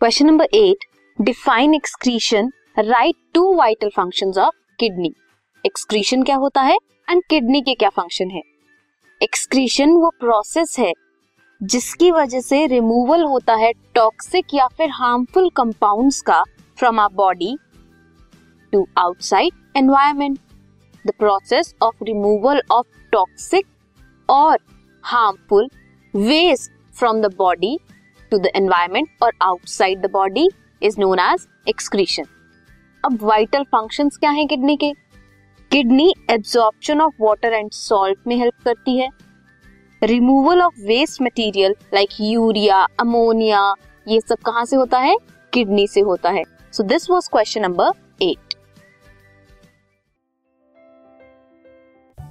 Question number eight define excretion write two vital functions of kidney excretion क्या होता है and kidney के क्या फ़ंक्शन है? एक्सक्रीशन वो प्रोसेस है, जिसकी वजह से रिमूवल होता है टॉक्सिक या फिर हार्मफुल कंपाउंड्स का from our body to outside environment the process of removal of toxic और harmful waste from the body to the environment और outside the body is known as excretion अब vital functions क्या हैं kidney के? Kidney absorption of water and salt में help करती है। Removal of waste material like urea ammonia ये सब कहाँ से होता है? किडनी से होता है। So this was question number